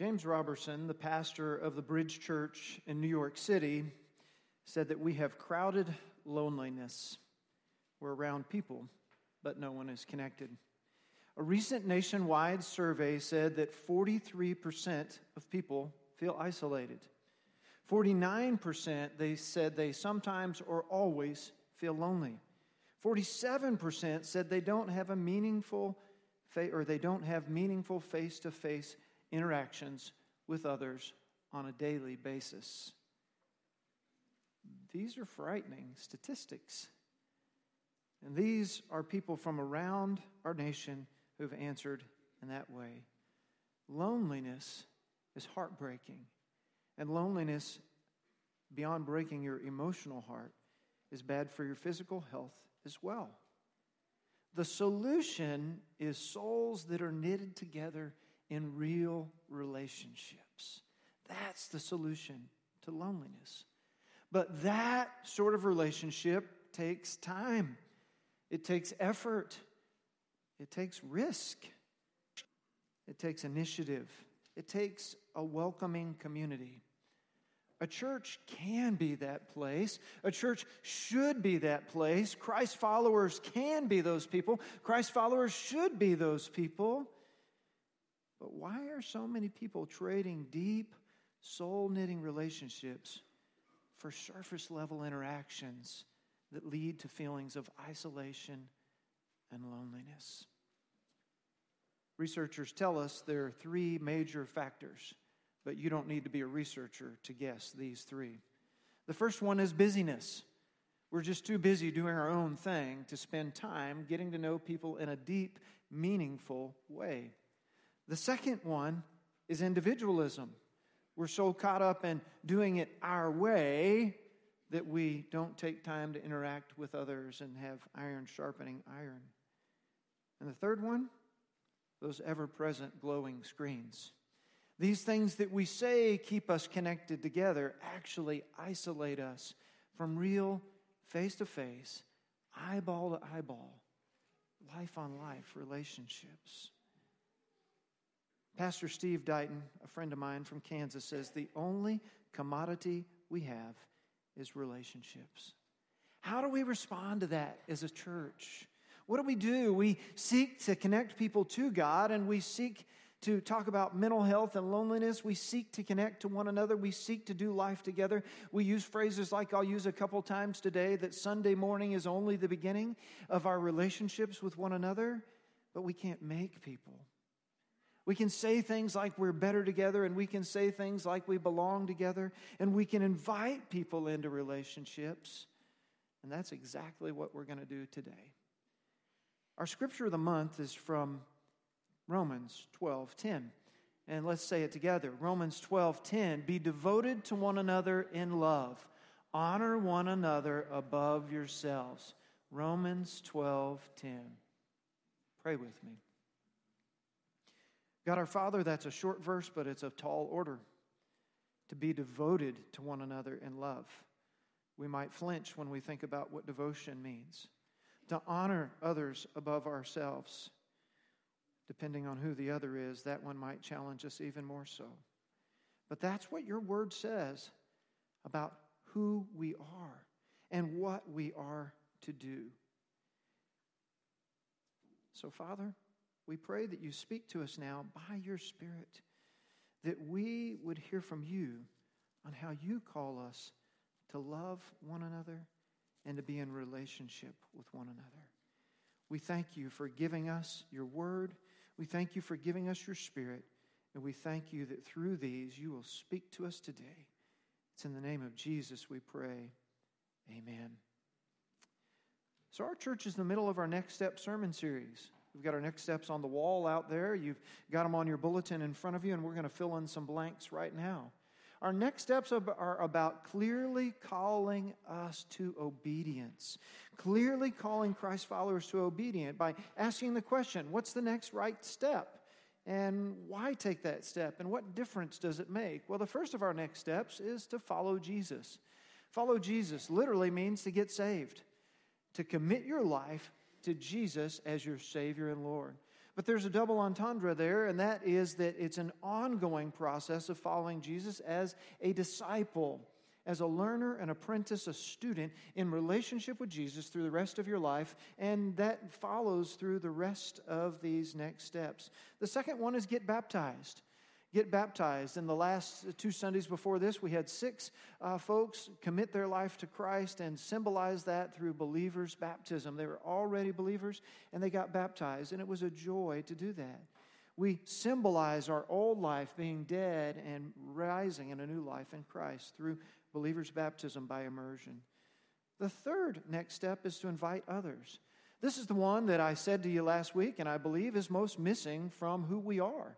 James Robertson, the pastor of the Bridge Church in New York City, said that we have crowded loneliness. We're around people, but no one is connected. A recent nationwide survey said that 43% of people feel isolated. 49% they said they sometimes or always feel lonely. 47% said they don't have a meaningful or they don't have meaningful face-to-face interactions with others on a daily basis. These are frightening statistics. And these are people from around our nation who've answered in that way. Loneliness is heartbreaking. And loneliness, beyond breaking your emotional heart, is bad for your physical health as well. The solution is souls that are knitted together in real relationships. That's the solution to loneliness. But that sort of relationship takes time, it takes effort, it takes risk, it takes initiative, it takes a welcoming community. A church can be that place. A church should be that place. Christ followers can be those people. Christ followers should be those people. But why are so many people trading deep, soul knitting relationships for surface level interactions that lead to feelings of isolation and loneliness? Researchers tell us there are three major factors but you don't need to be a researcher to guess these three. The first one is busyness. We're just too busy doing our own thing to spend time getting to know people in a deep, meaningful way. The second one is individualism. We're so caught up in doing it our way that we don't take time to interact with others and have iron sharpening iron. And the third one, those ever present glowing screens. These things that we say keep us connected together actually isolate us from real face to face, eyeball to eyeball, life on life relationships. Pastor Steve Dighton, a friend of mine from Kansas, says the only commodity we have is relationships. How do we respond to that as a church? What do we do? We seek to connect people to God and we seek to talk about mental health and loneliness. We seek to connect to one another. We seek to do life together. We use phrases like I'll use a couple times today that Sunday morning is only the beginning of our relationships with one another, but we can't make people. We can say things like we're better together, and we can say things like we belong together, and we can invite people into relationships. And that's exactly what we're going to do today. Our scripture of the month is from Romans 12:10. And let's say it together. Romans 12:10, be devoted to one another in love. Honor one another above yourselves. Romans 12:10. Pray with me. God our Father, that's a short verse, but it's a tall order. To be devoted to one another in love. We might flinch when we think about what devotion means. To honor others above ourselves depending on who the other is, that one might challenge us even more so. But that's what your word says about who we are and what we are to do. So, Father, we pray that you speak to us now by your Spirit, that we would hear from you on how you call us to love one another and to be in relationship with one another. We thank you for giving us your word. We thank you for giving us your spirit, and we thank you that through these you will speak to us today. It's in the name of Jesus we pray. Amen. So, our church is in the middle of our Next Step sermon series. We've got our next steps on the wall out there. You've got them on your bulletin in front of you, and we're going to fill in some blanks right now. Our next steps are about clearly calling us to obedience, clearly calling Christ followers to obedience by asking the question what's the next right step? And why take that step? And what difference does it make? Well, the first of our next steps is to follow Jesus. Follow Jesus literally means to get saved, to commit your life to Jesus as your Savior and Lord. But there's a double entendre there, and that is that it's an ongoing process of following Jesus as a disciple, as a learner, an apprentice, a student in relationship with Jesus through the rest of your life, and that follows through the rest of these next steps. The second one is get baptized get baptized. In the last two Sundays before this, we had six uh, folks commit their life to Christ and symbolize that through believers' baptism. They were already believers and they got baptized, and it was a joy to do that. We symbolize our old life being dead and rising in a new life in Christ through believers' baptism by immersion. The third next step is to invite others. This is the one that I said to you last week, and I believe is most missing from who we are.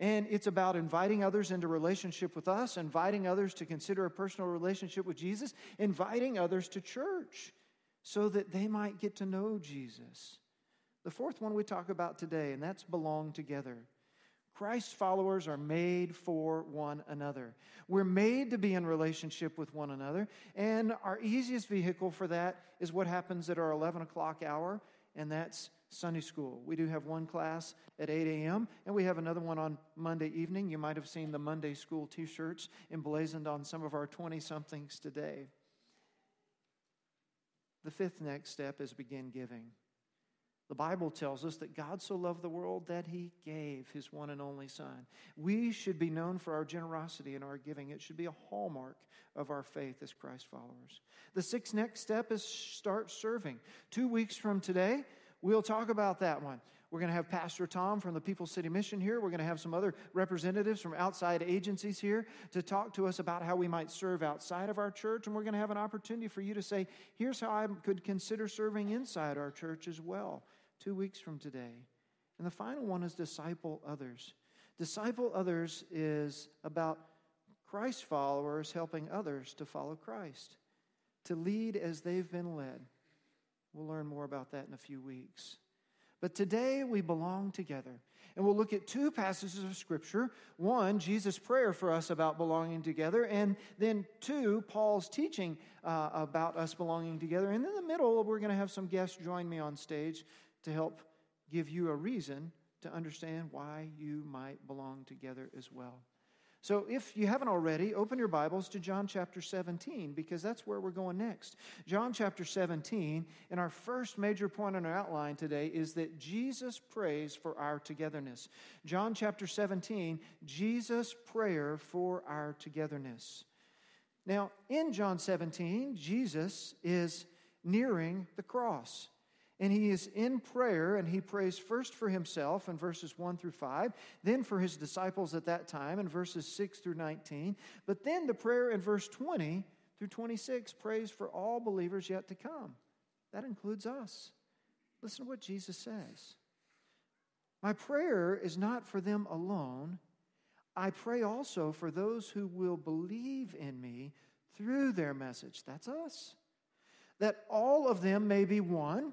And it's about inviting others into relationship with us, inviting others to consider a personal relationship with Jesus, inviting others to church so that they might get to know Jesus. The fourth one we talk about today, and that's belong together. Christ's followers are made for one another. We're made to be in relationship with one another, and our easiest vehicle for that is what happens at our 11 o'clock hour, and that's Sunday school. We do have one class at 8 a.m., and we have another one on Monday evening. You might have seen the Monday school t shirts emblazoned on some of our 20 somethings today. The fifth next step is begin giving. The Bible tells us that God so loved the world that he gave his one and only Son. We should be known for our generosity and our giving. It should be a hallmark of our faith as Christ followers. The sixth next step is start serving. Two weeks from today, We'll talk about that one. We're going to have Pastor Tom from the People's City Mission here. We're going to have some other representatives from outside agencies here to talk to us about how we might serve outside of our church. And we're going to have an opportunity for you to say, here's how I could consider serving inside our church as well, two weeks from today. And the final one is disciple others. Disciple others is about Christ followers helping others to follow Christ, to lead as they've been led. We'll learn more about that in a few weeks. But today we belong together. And we'll look at two passages of Scripture. One, Jesus' prayer for us about belonging together. And then two, Paul's teaching uh, about us belonging together. And in the middle, we're going to have some guests join me on stage to help give you a reason to understand why you might belong together as well. So, if you haven't already, open your Bibles to John chapter 17 because that's where we're going next. John chapter 17, and our first major point on our outline today is that Jesus prays for our togetherness. John chapter 17, Jesus' prayer for our togetherness. Now, in John 17, Jesus is nearing the cross and he is in prayer and he prays first for himself in verses 1 through 5 then for his disciples at that time in verses 6 through 19 but then the prayer in verse 20 through 26 prays for all believers yet to come. That includes us. Listen to what jesus says. My prayer is not for them alone. I pray also for those who will believe in me through their message. That's us. That all of them may be one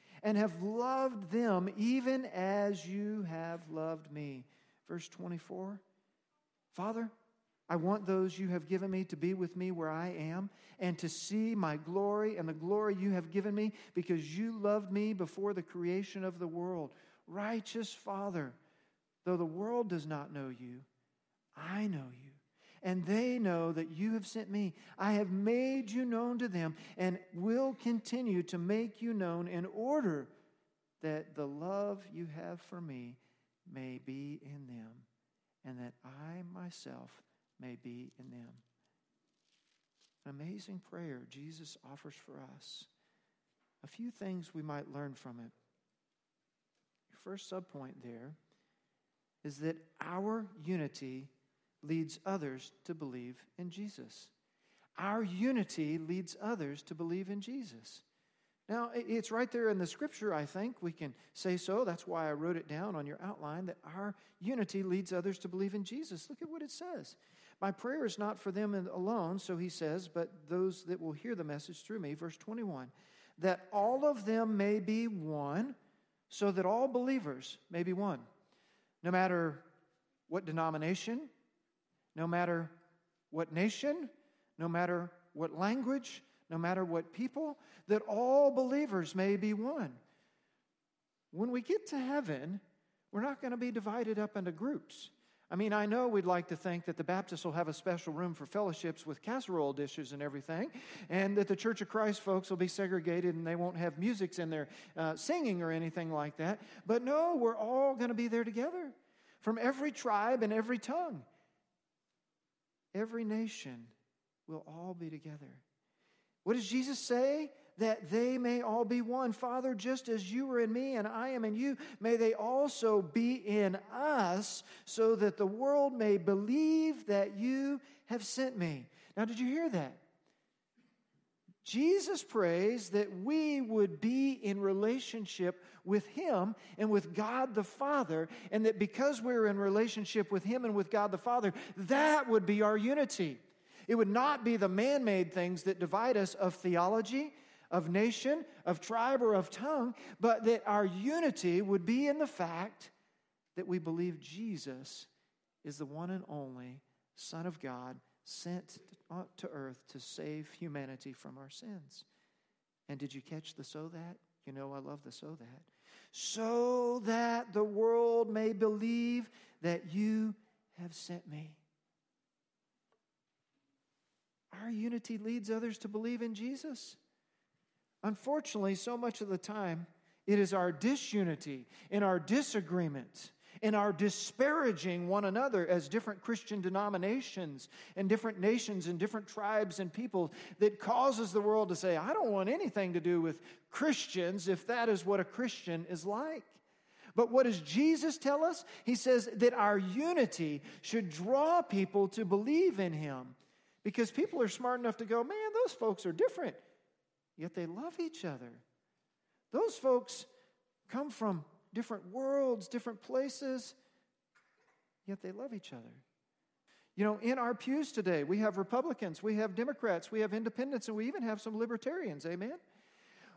and have loved them even as you have loved me. Verse 24 Father, I want those you have given me to be with me where I am and to see my glory and the glory you have given me because you loved me before the creation of the world. Righteous Father, though the world does not know you, I know you and they know that you have sent me. I have made you known to them and will continue to make you known in order that the love you have for me may be in them and that I myself may be in them. An amazing prayer Jesus offers for us. A few things we might learn from it. Your first subpoint there is that our unity leads others to believe in Jesus. Our unity leads others to believe in Jesus. Now, it's right there in the scripture, I think. We can say so. That's why I wrote it down on your outline that our unity leads others to believe in Jesus. Look at what it says. My prayer is not for them alone, so he says, but those that will hear the message through me. Verse 21 that all of them may be one, so that all believers may be one. No matter what denomination, no matter what nation, no matter what language, no matter what people, that all believers may be one. When we get to heaven, we're not going to be divided up into groups. I mean, I know we'd like to think that the Baptists will have a special room for fellowships with casserole dishes and everything, and that the Church of Christ folks will be segregated and they won't have musics in there uh, singing or anything like that. But no, we're all going to be there together from every tribe and every tongue. Every nation will all be together. What does Jesus say? that they may all be one. Father, just as you are in me and I am in you, may they also be in us, so that the world may believe that you have sent me. Now, did you hear that? Jesus prays that we would be in relationship with Him and with God the Father, and that because we're in relationship with Him and with God the Father, that would be our unity. It would not be the man made things that divide us of theology of nation, of tribe, or of tongue, but that our unity would be in the fact that we believe Jesus is the one and only Son of God sent to earth to save humanity from our sins. And did you catch the so that? You know, I love the so that. So that the world may believe that you have sent me. Our unity leads others to believe in Jesus. Unfortunately, so much of the time, it is our disunity and our disagreement and are disparaging one another as different Christian denominations and different nations and different tribes and people that causes the world to say, I don't want anything to do with Christians if that is what a Christian is like. But what does Jesus tell us? He says that our unity should draw people to believe in Him because people are smart enough to go, man, those folks are different yet they love each other. Those folks come from different worlds, different places, yet they love each other. You know, in our pews today, we have Republicans, we have Democrats, we have independents, and we even have some libertarians. Amen?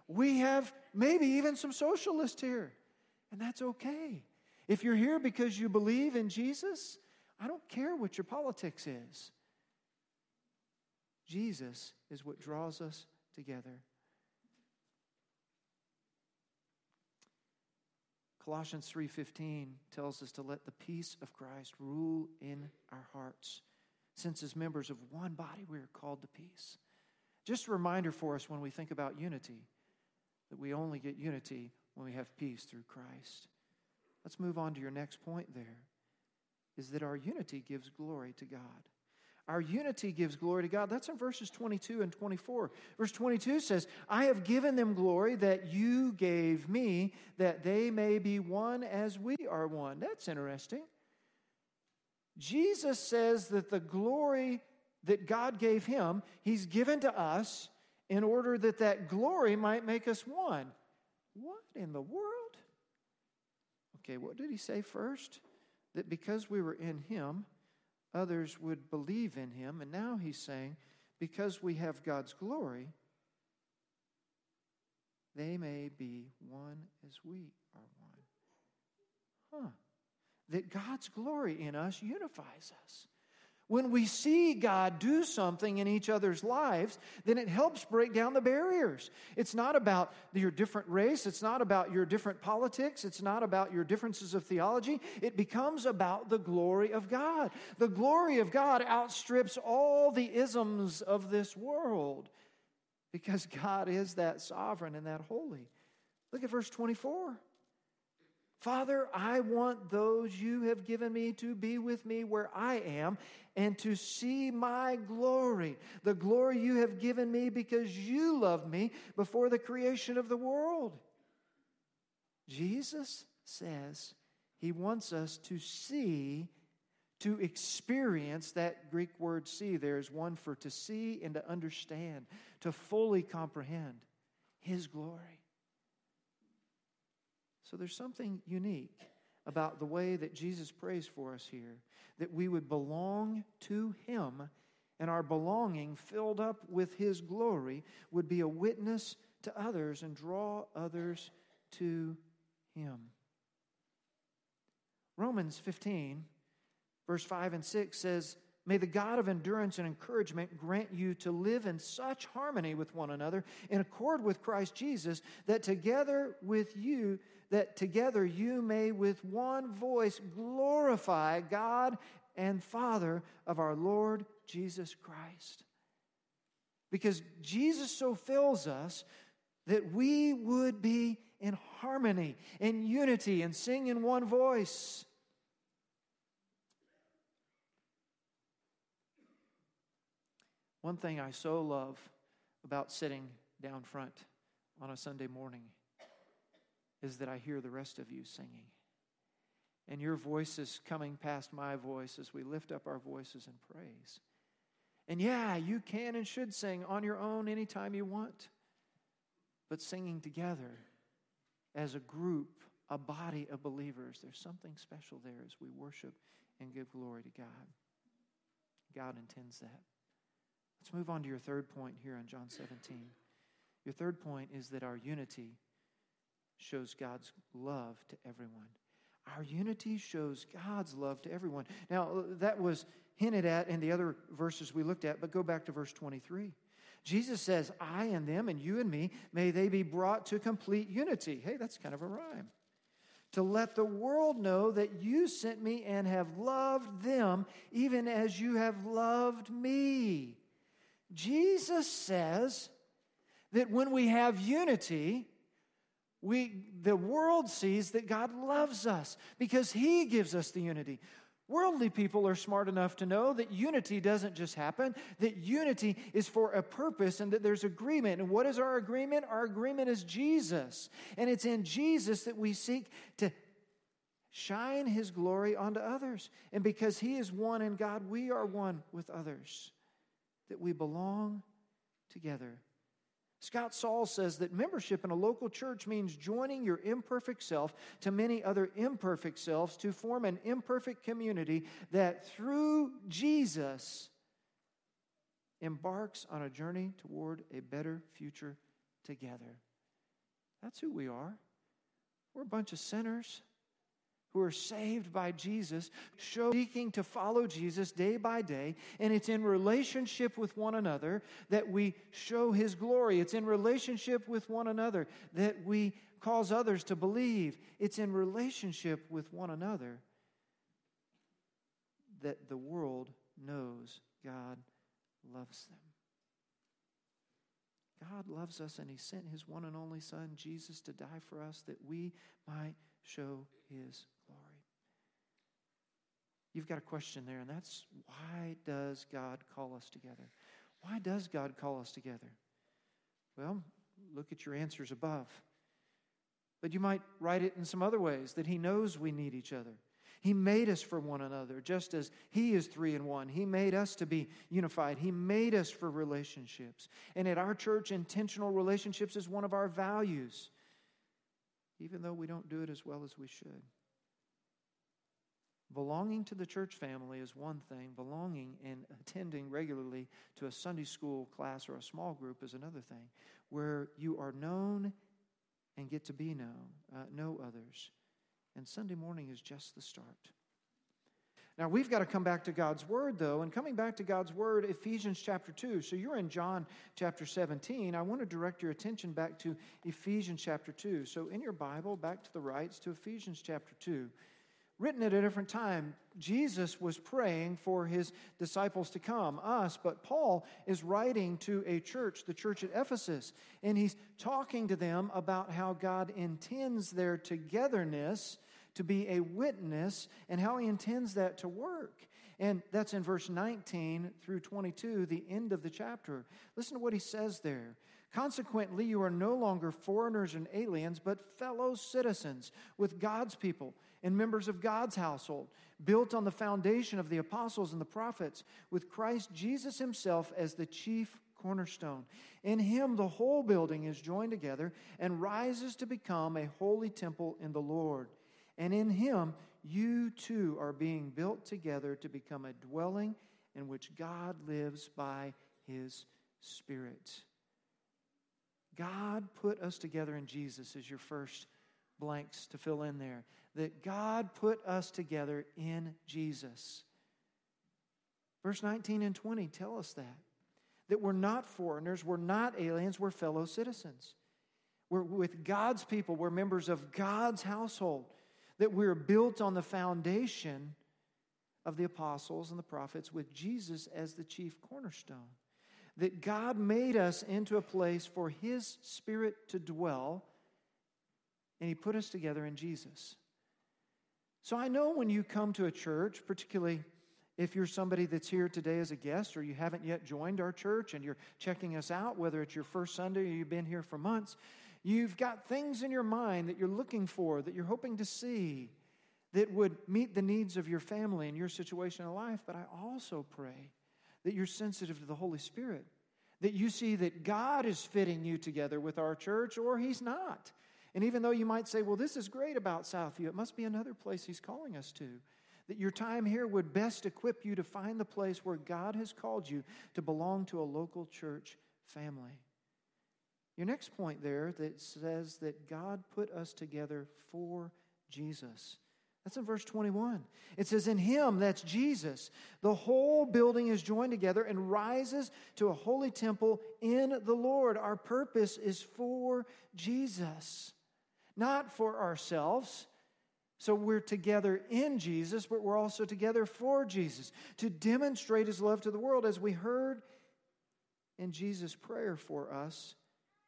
We have maybe even some socialists here, and that's okay. If you're here because you believe in Jesus, I don't care what your politics is. Jesus is what draws us together. Colossians 3:15 tells us to let the peace of Christ rule in our hearts. Since as members of one body we are called to peace. Just a reminder for us when we think about unity that we only get unity when we have peace through Christ. Let's move on to your next point there. Is that our unity gives glory to God. Our unity gives glory to God. That's in verses 22 and 24. Verse 22 says, I have given them glory that you gave me, that they may be one as we are one. That's interesting. Jesus says that the glory that God gave him, he's given to us in order that that glory might make us one. What in the world? Okay, what did he say first? That because we were in him, others would believe in him. And now he's saying, because we have God's glory, they may be one as we are one. Huh. That God's glory in us unifies us. When we see God do something in each other's lives, then it helps break down the barriers. It's not about your different race, it's not about your different politics, it's not about your differences of theology. It becomes about the glory of God. The glory of God outstrips all the isms of this world because God is that sovereign and that holy. Look at verse 24. Father, I want those you have given me to be with me where I am and to see my glory, the glory you have given me because you loved me before the creation of the world. Jesus says he wants us to see, to experience that Greek word see. There is one for to see and to understand, to fully comprehend. His glory. So there's something unique about the way that Jesus prays for us here that we would belong to Him and our belonging, filled up with His glory, would be a witness to others and draw others to Him. Romans 15, verse 5 and 6 says, May the God of endurance and encouragement grant you to live in such harmony with one another, in accord with Christ Jesus, that together with you, that together you may with one voice glorify God and Father of our Lord Jesus Christ. Because Jesus so fills us that we would be in harmony, in unity, and sing in one voice. One thing I so love about sitting down front on a Sunday morning is that I hear the rest of you singing. And your voices coming past my voice as we lift up our voices in praise. And yeah, you can and should sing on your own anytime you want. But singing together as a group, a body of believers, there's something special there as we worship and give glory to God. God intends that. Let's move on to your third point here in John 17. Your third point is that our unity shows God's love to everyone. Our unity shows God's love to everyone. Now, that was hinted at in the other verses we looked at, but go back to verse 23. Jesus says, I and them and you and me, may they be brought to complete unity. Hey, that's kind of a rhyme. To let the world know that you sent me and have loved them even as you have loved me. Jesus says that when we have unity, we, the world sees that God loves us because He gives us the unity. Worldly people are smart enough to know that unity doesn't just happen, that unity is for a purpose and that there's agreement. And what is our agreement? Our agreement is Jesus. And it's in Jesus that we seek to shine His glory onto others. And because He is one in God, we are one with others that we belong together. Scott Sauls says that membership in a local church means joining your imperfect self to many other imperfect selves to form an imperfect community that through Jesus embarks on a journey toward a better future together. That's who we are. We're a bunch of sinners who are saved by Jesus, show seeking to follow Jesus day by day, and it's in relationship with one another that we show his glory. It's in relationship with one another that we cause others to believe. It's in relationship with one another that the world knows God loves them. God loves us, and He sent His one and only Son, Jesus, to die for us that we might show His You've got a question there, and that's why does God call us together? Why does God call us together? Well, look at your answers above. But you might write it in some other ways that He knows we need each other. He made us for one another, just as He is three in one. He made us to be unified. He made us for relationships. And at our church, intentional relationships is one of our values, even though we don't do it as well as we should. Belonging to the church family is one thing, belonging and attending regularly to a Sunday school class or a small group is another thing, where you are known and get to be known, uh, know others. And Sunday morning is just the start. Now, we've got to come back to God's Word, though, and coming back to God's Word, Ephesians chapter 2. So you're in John chapter 17. I want to direct your attention back to Ephesians chapter 2. So in your Bible, back to the rights to Ephesians chapter 2 written at a different time. Jesus was praying for his disciples to come, us, but Paul is writing to a church, the church at Ephesus, and he's talking to them about how God intends their togetherness to be a witness and how he intends that to work. And that's in verse 19 through 22, the end of the chapter. Listen to what he says there. Consequently, you are no longer foreigners and aliens, but fellow citizens with God's people and members of God's household, built on the foundation of the apostles and the prophets, with Christ Jesus himself as the chief cornerstone. In him, the whole building is joined together and rises to become a holy temple in the Lord. And in him, you too are being built together to become a dwelling in which God lives by his Spirit. God put us together in Jesus, is your first blanks to fill in there. That God put us together in Jesus. Verse 19 and 20 tell us that. That we're not foreigners, we're not aliens, we're fellow citizens. We're with God's people, we're members of God's household. That we're built on the foundation of the apostles and the prophets with Jesus as the chief cornerstone. That God made us into a place for His Spirit to dwell, and He put us together in Jesus. So I know when you come to a church, particularly if you're somebody that's here today as a guest or you haven't yet joined our church and you're checking us out, whether it's your first Sunday or you've been here for months, you've got things in your mind that you're looking for, that you're hoping to see that would meet the needs of your family and your situation in life. But I also pray that you're sensitive to the Holy Spirit, that you see that God is fitting you together with our church or He's not. And even though you might say, well, this is great about Southview, it must be another place He's calling us to. That your time here would best equip you to find the place where God has called you to belong to a local church family. Your next point there that says that God put us together for Jesus. That's in verse 21. It says, In him, that's Jesus, the whole building is joined together and rises to a holy temple in the Lord. Our purpose is for Jesus, not for ourselves. So we're together in Jesus, but we're also together for Jesus to demonstrate his love to the world, as we heard in Jesus' prayer for us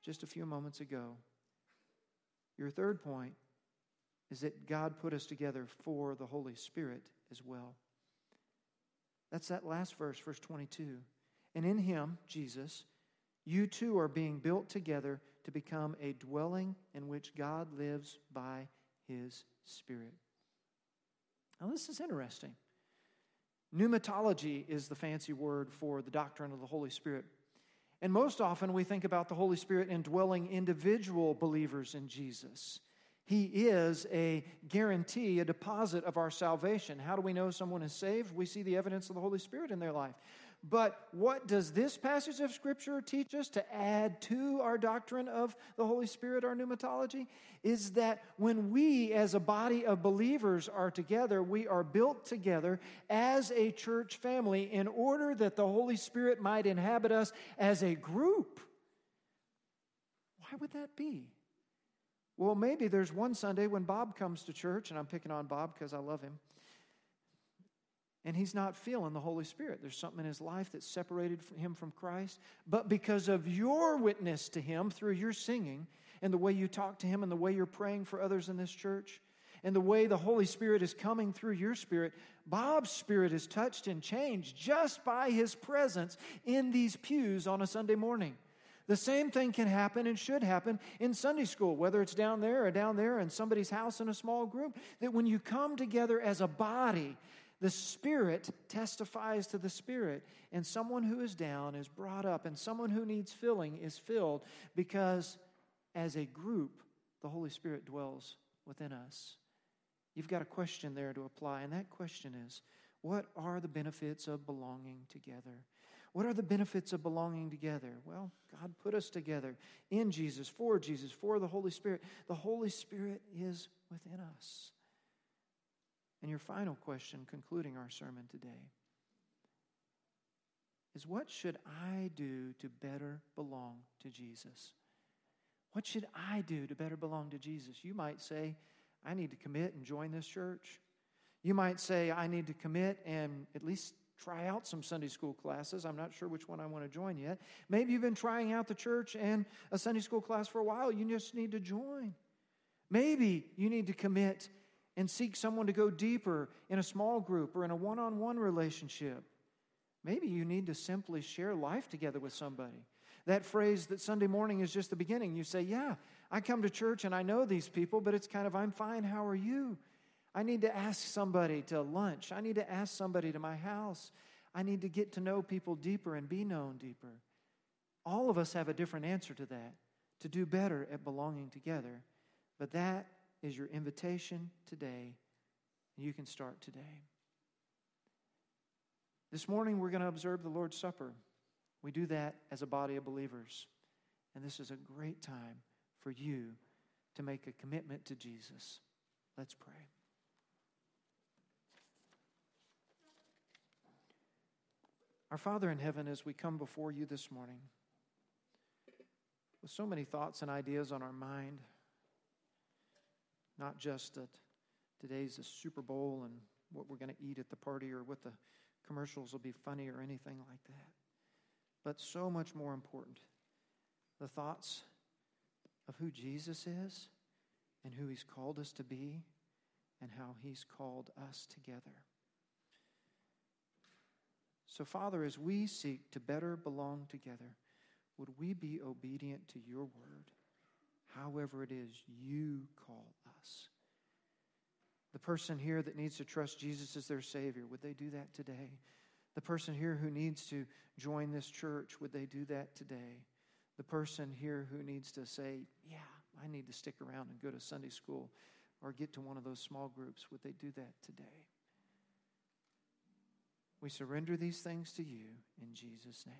just a few moments ago. Your third point is that God put us together for the Holy Spirit as well. That's that last verse, verse 22. And in Him, Jesus, you too are being built together to become a dwelling in which God lives by His Spirit. Now, this is interesting. Pneumatology is the fancy word for the doctrine of the Holy Spirit. And most often we think about the Holy Spirit indwelling individual believers in Jesus. He is a guarantee, a deposit of our salvation. How do we know someone is saved? We see the evidence of the Holy Spirit in their life. But what does this passage of Scripture teach us to add to our doctrine of the Holy Spirit, our pneumatology? Is that when we, as a body of believers, are together, we are built together as a church family in order that the Holy Spirit might inhabit us as a group. Why would that be? Well, maybe there's one Sunday when Bob comes to church, and I'm picking on Bob because I love him, and he's not feeling the Holy Spirit. There's something in his life that separated him from Christ. But because of your witness to him through your singing, and the way you talk to him, and the way you're praying for others in this church, and the way the Holy Spirit is coming through your spirit, Bob's spirit is touched and changed just by his presence in these pews on a Sunday morning. The same thing can happen and should happen in Sunday school, whether it's down there or down there in somebody's house in a small group. That when you come together as a body, the Spirit testifies to the Spirit, and someone who is down is brought up, and someone who needs filling is filled because as a group, the Holy Spirit dwells within us. You've got a question there to apply, and that question is what are the benefits of belonging together? What are the benefits of belonging together? Well, God put us together in Jesus, for Jesus, for the Holy Spirit. The Holy Spirit is within us. And your final question, concluding our sermon today, is what should I do to better belong to Jesus? What should I do to better belong to Jesus? You might say, I need to commit and join this church. You might say, I need to commit and at least try out some Sunday school classes. I'm not sure which one I want to join yet. Maybe you've been trying out the church and a Sunday school class for a while. You just need to join. Maybe you need to commit and seek someone to go deeper in a small group or in a one on one relationship. Maybe you need to simply share life together with somebody. That phrase that Sunday morning is just the beginning. You say, Yeah, I come to church and I know these people, but it's kind of, I'm fine, how are you? I need to ask somebody to lunch. I need to ask somebody to my house. I need to get to know people deeper and be known deeper. All of us have a different answer to that, to do better at belonging together. But that is your invitation today. You can start today. This morning, we're going to observe the Lord's Supper. We do that as a body of believers. And this is a great time for you to make a commitment to Jesus. Let's pray. Our Father in heaven, as we come before you this morning with so many thoughts and ideas on our mind, not just that today's the Super Bowl and what we're going to eat at the party or what the commercials will be funny or anything like that, but so much more important, the thoughts of who Jesus is and who he's called us to be and how he's called us together. So, Father, as we seek to better belong together, would we be obedient to your word, however it is you call us? The person here that needs to trust Jesus as their Savior, would they do that today? The person here who needs to join this church, would they do that today? The person here who needs to say, Yeah, I need to stick around and go to Sunday school or get to one of those small groups, would they do that today? We surrender these things to you in Jesus' name.